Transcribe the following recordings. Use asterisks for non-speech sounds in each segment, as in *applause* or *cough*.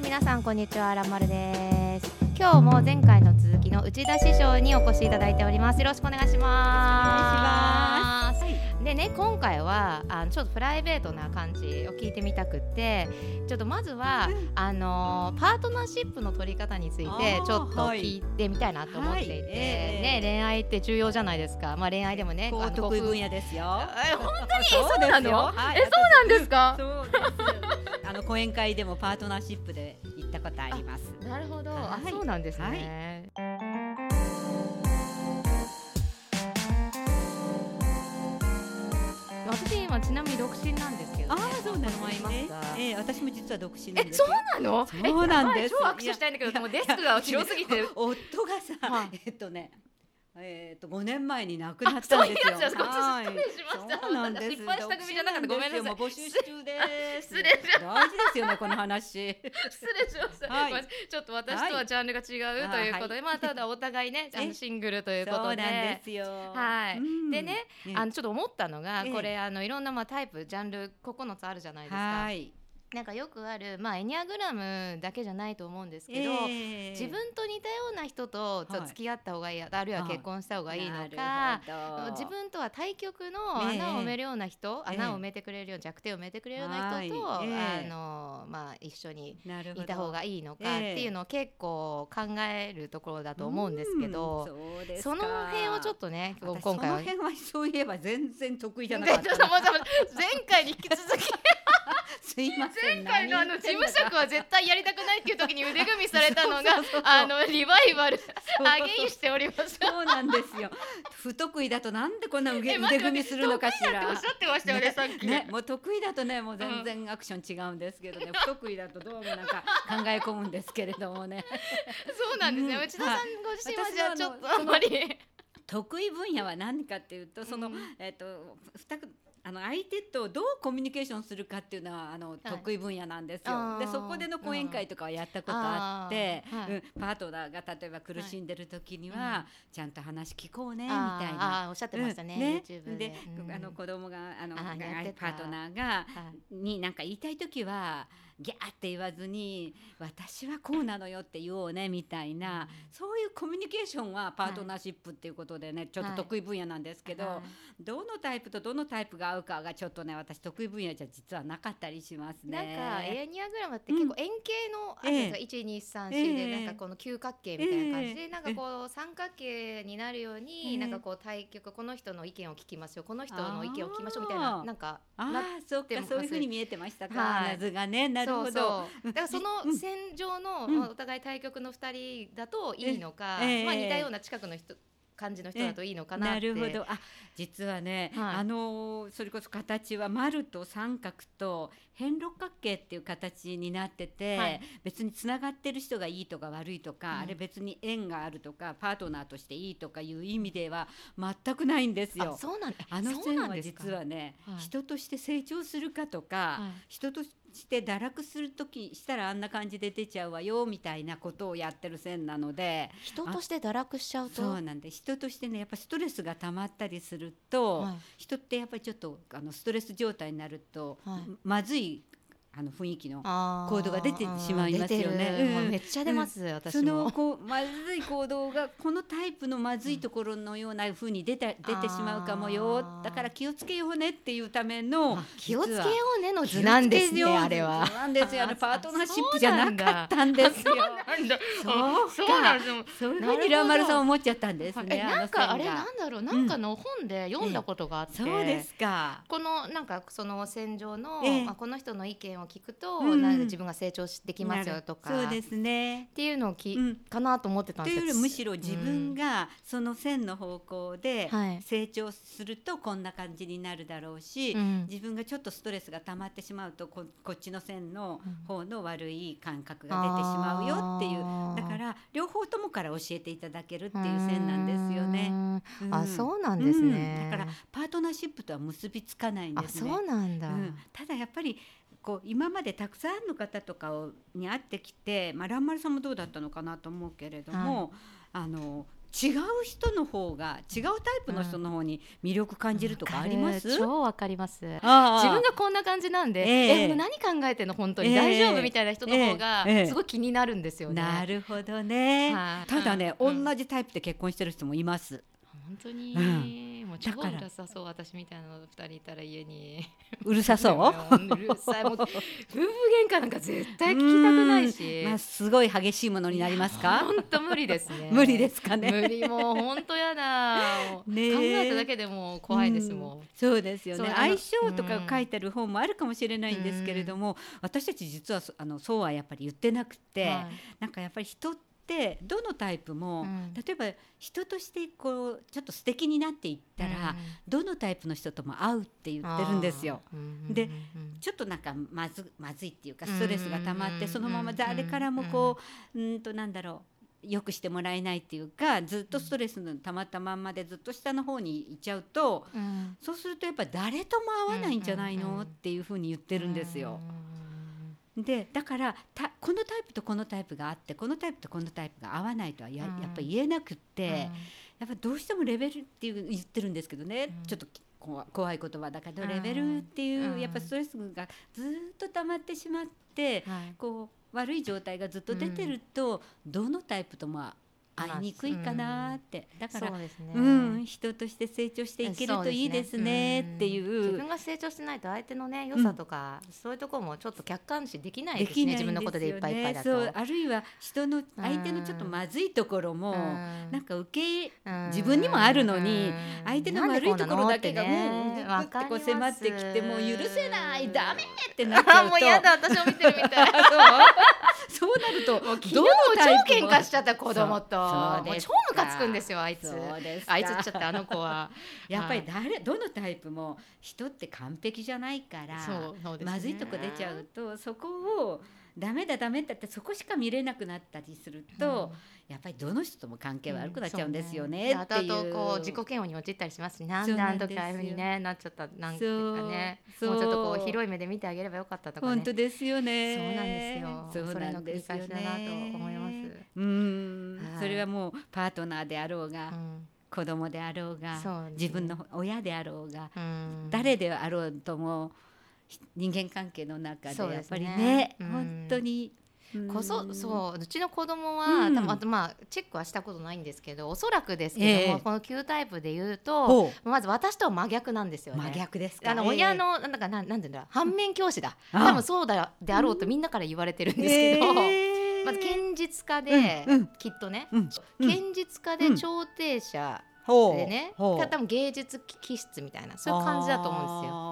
い皆さんこんにちはらまるです。今日も前回の続きの内田師匠にお越しいただいております。よろしくお願いします。でね今回はあのちょっとプライベートな感じを聞いてみたくってちょっとまずは、あのパートナーシップの取り方についてちょっと聞いてみたいなと思っていて、はい。えね恋愛って重要じゃないですか。まあ恋愛でもね得意分野ですよ。え本当にそうなの、はい。えそうなんですか？あの講演会でもパートナーシップで行ったことあります。なるほど、あはい。そうなんですね。私今ちなみに独身なんですけど、ね、そうなんです子供いますがええ、私も実は独身なんえ、そう。なの？そうなんです超握手したいんだけど、でもデスクが広すぎて。*laughs* 夫がさは、えっとね。えっと五年前に亡くなったんですよ。いうはい。失礼しました。そうなんです。失敗した組じゃなかった。ごめんなさい。募集中です。失礼し大事ですよねこの話。失礼しました、はい。ちょっと私とはジャンルが違うということで、まあただお互いね、*laughs* あのえシングルということで。ですよ。はい。うん。でね、あのちょっと思ったのが、ええ。これあのいろんなまあタイプジャンル9つあるじゃないですか。はい。なんかよくあるまあエニアグラムだけじゃないと思うんですけど、ええ。自分と似たような人とはい。付き合った方がいい、あるいは結婚した方がいいのなか、自分とは対極のええ。穴を埋めるような人、ええ。穴を埋めてくれるような弱点を埋めてくれるような人と、はい。ええ。あのまあ一緒にいた方がいいのかっええていうのを結構考えるところだと思うんですけど、うんその辺をちょっとね私今回はその辺はそういえば全然得意じゃなでかった。*laughs* ちょっと待って待って前回に引き続きすいません。前回のあの事務職は絶対やりたくないっていう時に腕組みされたのがあのリバイバルアゲインしております。*laughs* そうなんですよ。不得意だとなんでこんな腕腕組みするのかしら。おっしゃってましたよねさっき。ね、もう得意だとねもう全然アクション違うんですけどね、不得意だとどうもなんか考え込むんですけれどもね。そうなんですね。うん。内田さんご自身ははいじゃあちょっとあんまり。得意分野は何かっていうとその、うん。えっ、と二くあの相手とどうコミュニケーションするかっていうのはあの、得意分野なんですよ。あー。でそこでの講演会とかはやったことあって、はい。うん、パートナーが例えば苦しんでる時には、はちゃんと話聞こうねみたいな。おっしゃってましたね。うん。YouTube で。あの子供があのパートナーがはい。に何か言いたい時はギャーって言わずに私はこうなのよって言おうねみたいな、そういうコミュニケーションはパートナーシップっていうことでね、ちょっと得意分野なんですけど、はい。どのタイプとどのタイプが合うかがちょっとね私得意分野じゃ実はなかったりしますなんね。かエニアグラムって結構円形のあるんですか、え。一二三え四でえなんかこの九角形みたいな感じで、ええ。なんかこう三角形になるように、ええ。なんかこう対局この人の意見を聞きましょうこの人の意見を聞きましょうみたいあなー。なんかあなあそうかてもそういうふうに見えてましたか、はい。図がねなる。そうそう。だからそのうん。線上の、お互い対局の二人だといいのか、ええまあ似たような近くの人感じの人だといいのかなって。なるほど。あ実はね、はい。あのーそれこそ形は丸と三角と辺六角形っていう形になってて、はい。別につながってる人がいいとか悪いとか、うん。あれ別に縁があるとかパートナーとしていいとかいう意味では全くないんですよ。あ。そうなんあのそう線はなんですか？実はね、はい。人として成長するかとか、はい。人として堕落する時したらあんな感じで出ちゃうわよみたいなことをやってる線なので。人として堕落しちゃうと？そうなんで人としてねやっぱストレスが溜まったりすると、はい。人ってやっぱりちょっとあのストレス状態になると、はい。まずいあの雰囲気の行動が出てしまいますよね。うん。めっちゃ出ます、私そのも。こうまずい行動がこのタイプのまずいところのような風に出た出てしまうかもよ。だから気をつけようねっていうためのあ気をつけようねの図なんですねあれは。なんですよ。あのあパートナーシップじゃなかったんですよ。なんだそうそうなんですよ。そういうふうにラーマルさん思っちゃったんですえね。なんかあれなんだろう。なんかの本で読んだことがあって、そうですか。このなんかその戦場の、ええ。まあ、この人の意見を聞くと、うん。なんか自分が成長できますよとかそうですね。っていうのをき、うん。かなと思ってたんとです。よいうよりむしろ自分がその線の方向ではい。成長するとこんな感じになるだろうし、うん。自分がちょっとストレスが溜まってしまうとここっちの線のうん。方の悪い感覚が出てしまうよっていう。あー。だから両方ともから教えていただけるっていう線なんですよね。うんあうん。そうなんですね、うん。だからパートナーシップとは結びつかないんあですね。そうなんだ、うん、ただやっぱりこう今までたくさんの方とかをに会ってきて、まあ、蘭丸さんもどうだったのかなと思うけれども、あの違う人の方が違うタイプの人の方に魅力感じるとかあります？超わかります。自ああ分がこんな感じなんで、ええ。え何考えてんの？本当に、ええ。大丈夫みたいな人の方がええ。すごい気になるんですよね。なるほどね。はい。ただね、うん。同じタイプで結婚してる人もいます。本当に、うんもう超うるさそう私みたいなの二人いたら家に。うるさそう？うるさいもう夫婦喧嘩なんか絶対聞きたくないし。まあすごい激しいものになりますか？本当無理ですね。無理ですかね？無理もう本当やだ。*laughs* ねえ考えただけでもう怖いですもん。うんそうですよね相性とか書いてる本もあるかもしれないんですけれども、私たち実はそあのそうはやっぱり言ってなくて、はいなんかやっぱり人ってどのタイプも、うん。例えば人としてこうちょっと素敵になっていったら、どのタイプの人とも合うって言ってるんですよ。でうんうんちょっとなんかまずまずいっていうかストレスが溜まっうんてそのまま誰からもこううんとなんだろうよくしてもらえないっていうかずっとストレスの溜まったまんまでずっと下の方に行っちゃうとうん。そうするとやっぱ誰とも合わないんじゃないうんうんうんのっていうふうに言ってるんですよ。でだからたこのタイプとこのタイプがあってこのタイプとこのタイプが合わないとはや,、うん。やっぱ言えなくって、やっぱどうしてもレベルっていう言ってるんですけどね、うん。ちょっと怖怖い言葉だけどうん。レベルっていう、うん。やっぱストレスがずっと溜まってしまって、はい。こう悪い状態がずっと出てると、どのタイプとも会いにくいかなって、だからそうね。うん、人として成長していけるといいですねってい自う分が成長してないと相手のね良さとか、そういうところもちょっと客観視できないでですね。自分のことでいっぱいいっぱいねだと。そうあるいは人の相手のちょっとまずいところも、うん。なんか受けうん。自分にもあるのにうん。相手の悪いところだけがもうってこう迫ってきてもう許せないダメってなっちあゃうと。*laughs* もうやだ私も見てるみたい。*laughs* そう？*laughs* そうなるともう昨日どの超喧嘩しちゃった子供と。もう超ムカつくんですよあいつ。そうですか。あいつっちゃったあの子は。*laughs* やっぱり誰どのタイプも人って完璧じゃないからね。まずいとこ出ちゃうとそこをダメだダメだってそこしか見れなくなったりすると、やっぱりどの人とも関係悪くなっちゃうんですよねうんっていう。そうねで後々こう自己嫌悪に陥ったりしますしなんであの時ああいうふうにねなっちゃったなんていうかね。もうちょっとこそうう広い目で見てあげればよかったとかね。本当ですよね。そうなんですよ。そうなんですよね。それの繰り返しだなと思います。うん、はい。それはもうパートナーであろうが、うん。子供であろうがね。自分の親であろうが、うん。誰であろうともひ人間関係の中でやっぱりねねうん。本当に、こそうん。そううちの子供は、うん。多分あとまあチェックはしたことないんですけどおそらくですけども、え。えこの9タイプで言うとほまず私とは真逆なんですよね。真逆ですか？あのええ。親のなんだかなんなんていうんだ反面教師だ、あ多分そうだであろうとみんなから言われてるんですけど、えー *laughs* まず堅実家で、うん。うん。きっとね、うん。実家で調停者でね、ほう。多分芸術気質みたいなそういう感じだと思うんですよ。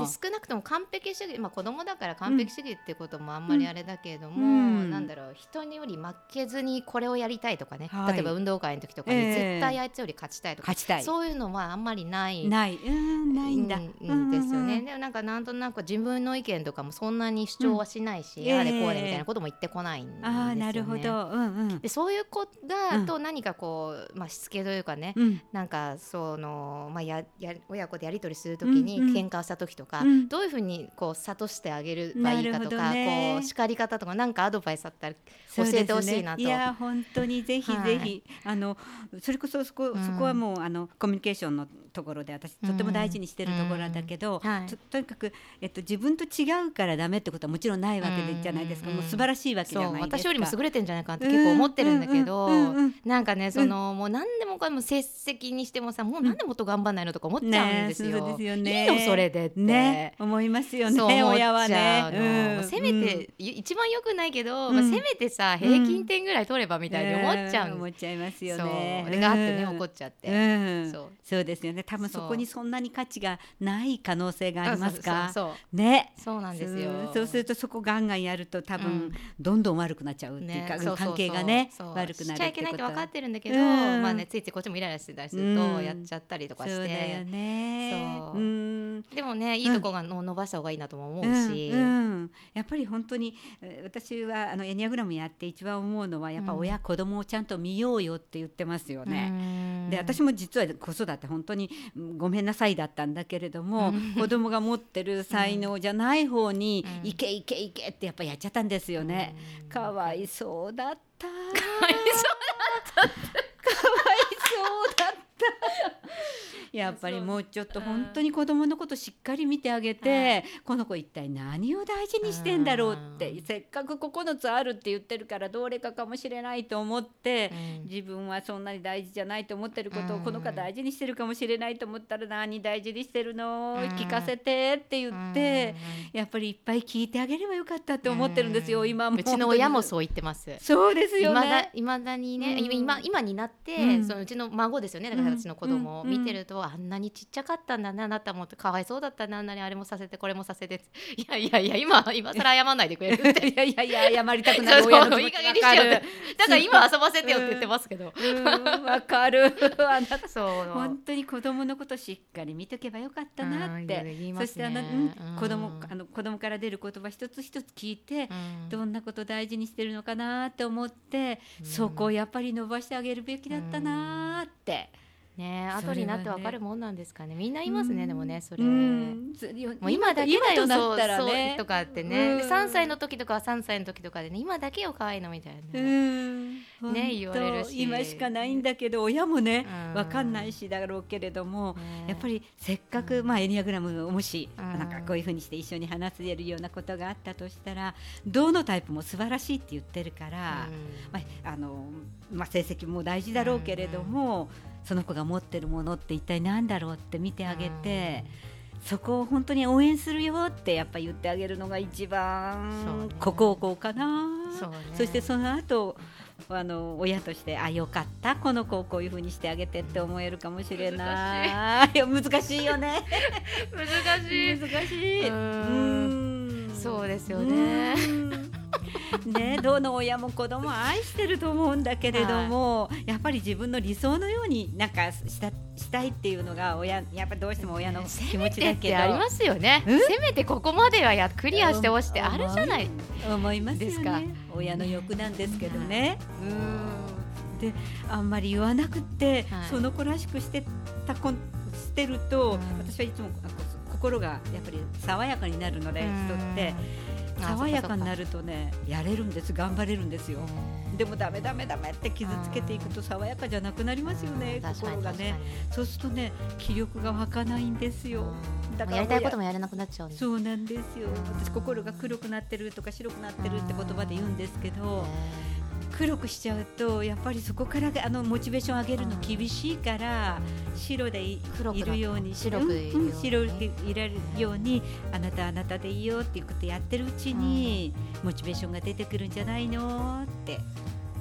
よで少なくとも完璧主義、まあ、子供だから完璧主義ってこともあんまりあれだけれども、うん。なんだろう人により負けずにこれをやりたいとかね、はい。例えば運動会の時とかにええ。絶対あいつより勝ちたいとか、勝ちたい。そういうのはあんまりない。ない。うんないんだ、うんですよね。うんでもなんかなんとなく自分の意見とかもそんなに主張はしないし、うんあれこうええでみたいなことも言ってこないんですよね。ああなるほど。うんうん。でそういう子が、うん。と何かこう、まあ、しつけというかね、うん。なんかその、まあ、やや親子でやり取りするときにうんうん。喧嘩をした時とか、うん。どういうふうにこう諭してあげればいいかとか、ね。こう叱り方とかなんかアドバイスあったら教えてほしいなと。いや本当にぜひぜひ、あのそれこそそこ、うんそこはもうあのコミュニケーションのところで私とても大事にしてるところだけど、うん。はい。ととにかくえっと自分と違うからダメってことはもちろんないわけでじゃないですか。うん。もう素晴らしいわけじゃないですか。私よりも優れてんじゃないかなって結構思ってるんだけど、うんうんうんうんなんかねその、もう何でもかも成績にしてもさもう何でもっと頑張んないのとか思っちゃうんですよ。ねそうですよね。いいのそれでって。ね思いますよね親はね。せめて、い一番良くないけど、うん。まあ、せめてさ平均点ぐらい取ればみたいに思っちゃうんん。思っちゃいますよね。それがあってね、うん。怒っちゃって、うん。そう。そうですよね多分そこにそんなに価値がない可能性がありますか？そうそうねそう。そうなんですよ。そうそうするとそこガンガンやると多分、うん。どんどん悪くなっちゃうっていうか、ねそうそうそう。関係がねそう。悪くなるしちゃいけないって分かってるんだけど、うん。まあねついついこっちもイライラしてたりするとうん。やっちゃったりとかそうして、だよね。そう。うんでもねいいとこがの伸ばした方がいいなとも思うし、うんうん。やっぱり本当にえー私はあのエニアグラムやって一番思うのはやっぱ親、子供をちゃんと見ようよって言ってますよね。うん。で私も実は子育て本当にうんごめんなさいだったんだけれども、子供が持ってる才能じゃない方に、うん。いけいけいけってやっぱやっちゃったんですよね。うん。かわいそうだった。かわいそうだった。そうだったやっぱりもうちょっと本当に子供のことしっかり見てあげて、この子一体何を大事にしてんだろうって、せっかく9つあるって言ってるからどれかかもしれないと思って、自分はそんなに大事じゃないと思ってることをうん。この子は大事にしてるかもしれないと思ったら何大事にしてるの？うん。聞かせてって言って、やっぱりいっぱい聞いてあげればよかったって思ってるんですよ、今も。うちの親もそう言ってます。そうですよいまだねいまだにね、うん。今今になって、うん。そのうちの孫ですよねだからうん私の子供をうん。見てると、あんなにちっちゃかったんだなあなたもかわいそうだったなあんなにあれもさせてこれもさせて *laughs* いやいやいや今今更謝らないでくれるって。いやいやいや謝りたくなる親の気持いい加ちわかる減にしてよって。だから今遊ばせてよって言ってますけど、うんわかる。あなたそう。本当に子供のことしっかり見とけばよかったなっうんてね。そしてあの、うんうん。子供あの子供から出る言葉一つ一つ聞いて、うん。どんなこと大事にしてるのかなって思って、うん。そこをやっぱり伸ばしてあげるべきだったなって、ねそれはね後になってわかるもんなんですかね。みんな言いますね、うん。でもねそれ、うん。もう今だけだよ今となそうったらね。とかってね、うん。で3歳の時とかは3歳の時とかでね今だけよ可愛いのみたいな、うん。ね言われるし。今しかないんだけど親もねうん。わかんないしだろうけれども、ね。やっぱりせっかく、まあ、エニアグラムをもし、うん。なんかこういうふうにして一緒に話せるようなことがあったとしたらどのタイプも素晴らしいって言ってるから、まああのまあ、成績も大事だろうけれども、その子が持ってるものって一体何だろうって見てあげて。そこを本当に応援するよってやっぱ言ってあげるのが一番ね。こここうかな。そうね。そしてその後あの親としてあよかった。この子をこういうふうにしてあげてって思えるかもしれない。い。や難しいよね。*laughs* 難しい。難しい。うん。そうですよね。うん *laughs* ねどの親も子供を愛してると思うんだけれども、やっぱり自分の理想のようになんかしたしたいっていうのが親やっぱどうしても親の気持ちだけど。ありますよね。うん？せめてここまではやクリアしてほしってあるじゃない。思いますですか。親の欲なんですけどね。うん。であんまり言わなくって、はい。その子らしくしてた子してると、うん。私はいつも心がやっぱり爽やかになるので、人って爽やかになるるとねやれるんです頑張れるんですよ。でもダメダメダメって傷つけていくと爽やかじゃなくなりますよね、心がね。そうするとね気力が湧かないんですよ。だからやりたいこともやれなくなっちゃうそうなんですよ。私心が黒くなってるとか白くなってるって言葉で言うんですけど。黒くしちゃうとやっぱりそこからあのモチベーション上げるの厳しいから白でいるように白くいられるようにあなたはあなたでいいよっていうことやってるうちに、モチベーションが出てくるんじゃないのって。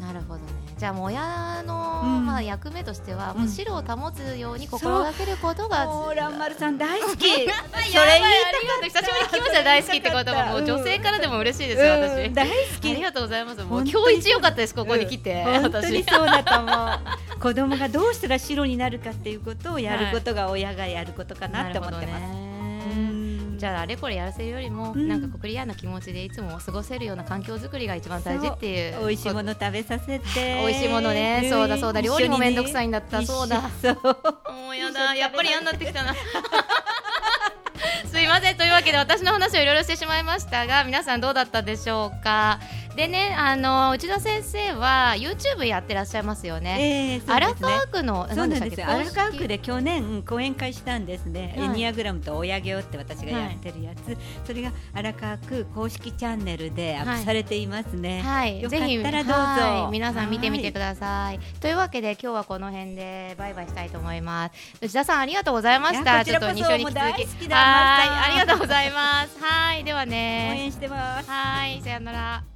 なるほどねじゃあ親の、うん。まあ、役目としては、うん。もう白を保つように心がけることがもう蘭丸さん大好き。それ言いありがとう久しぶりに聞きました大好きって言葉もう女性からでも嬉しいですよ、私、うん。大好き。ありがとうございます。もう今日一良かったですここに来て、うん。本当に私そうだと思う。子供がどうしたら白になるかっていうことをやることが親がやることかなって思ってます、*laughs* じゃああれこれやらせるよりも、うん。なんかこうクリアな気持ちでいつも過ごせるような環境づくりが一番大事っていう美味しいもの食べさせて。美味しいものね。そうだそうだ。料理もめんどくさいんだった。そうだ。そう。もうやだ。やっぱり嫌になってきたな。*laughs* すいません。というわけで私の話をいろいろしてしまいましたが皆さんどうだったでしょうか？でねあの内田先生は YouTube やってらっしゃいますよね、ええそう荒川区のそうなんです荒川区で去年講演会したんですね、はい。エニアグラムと親行って私がやってるやつ、それが荒川区公式チャンネルでアップされていますね、はい、よかっぜひたらどうぞ、はい。皆さん見てみてください。というわけで今日はこの辺でバイバイしたいと思います。内田さんありがとうございました。ちらこそちょっと2週に引き続き好き。だはい。ありがとうございます。はい。では応ね。援してます。はい。さよなら。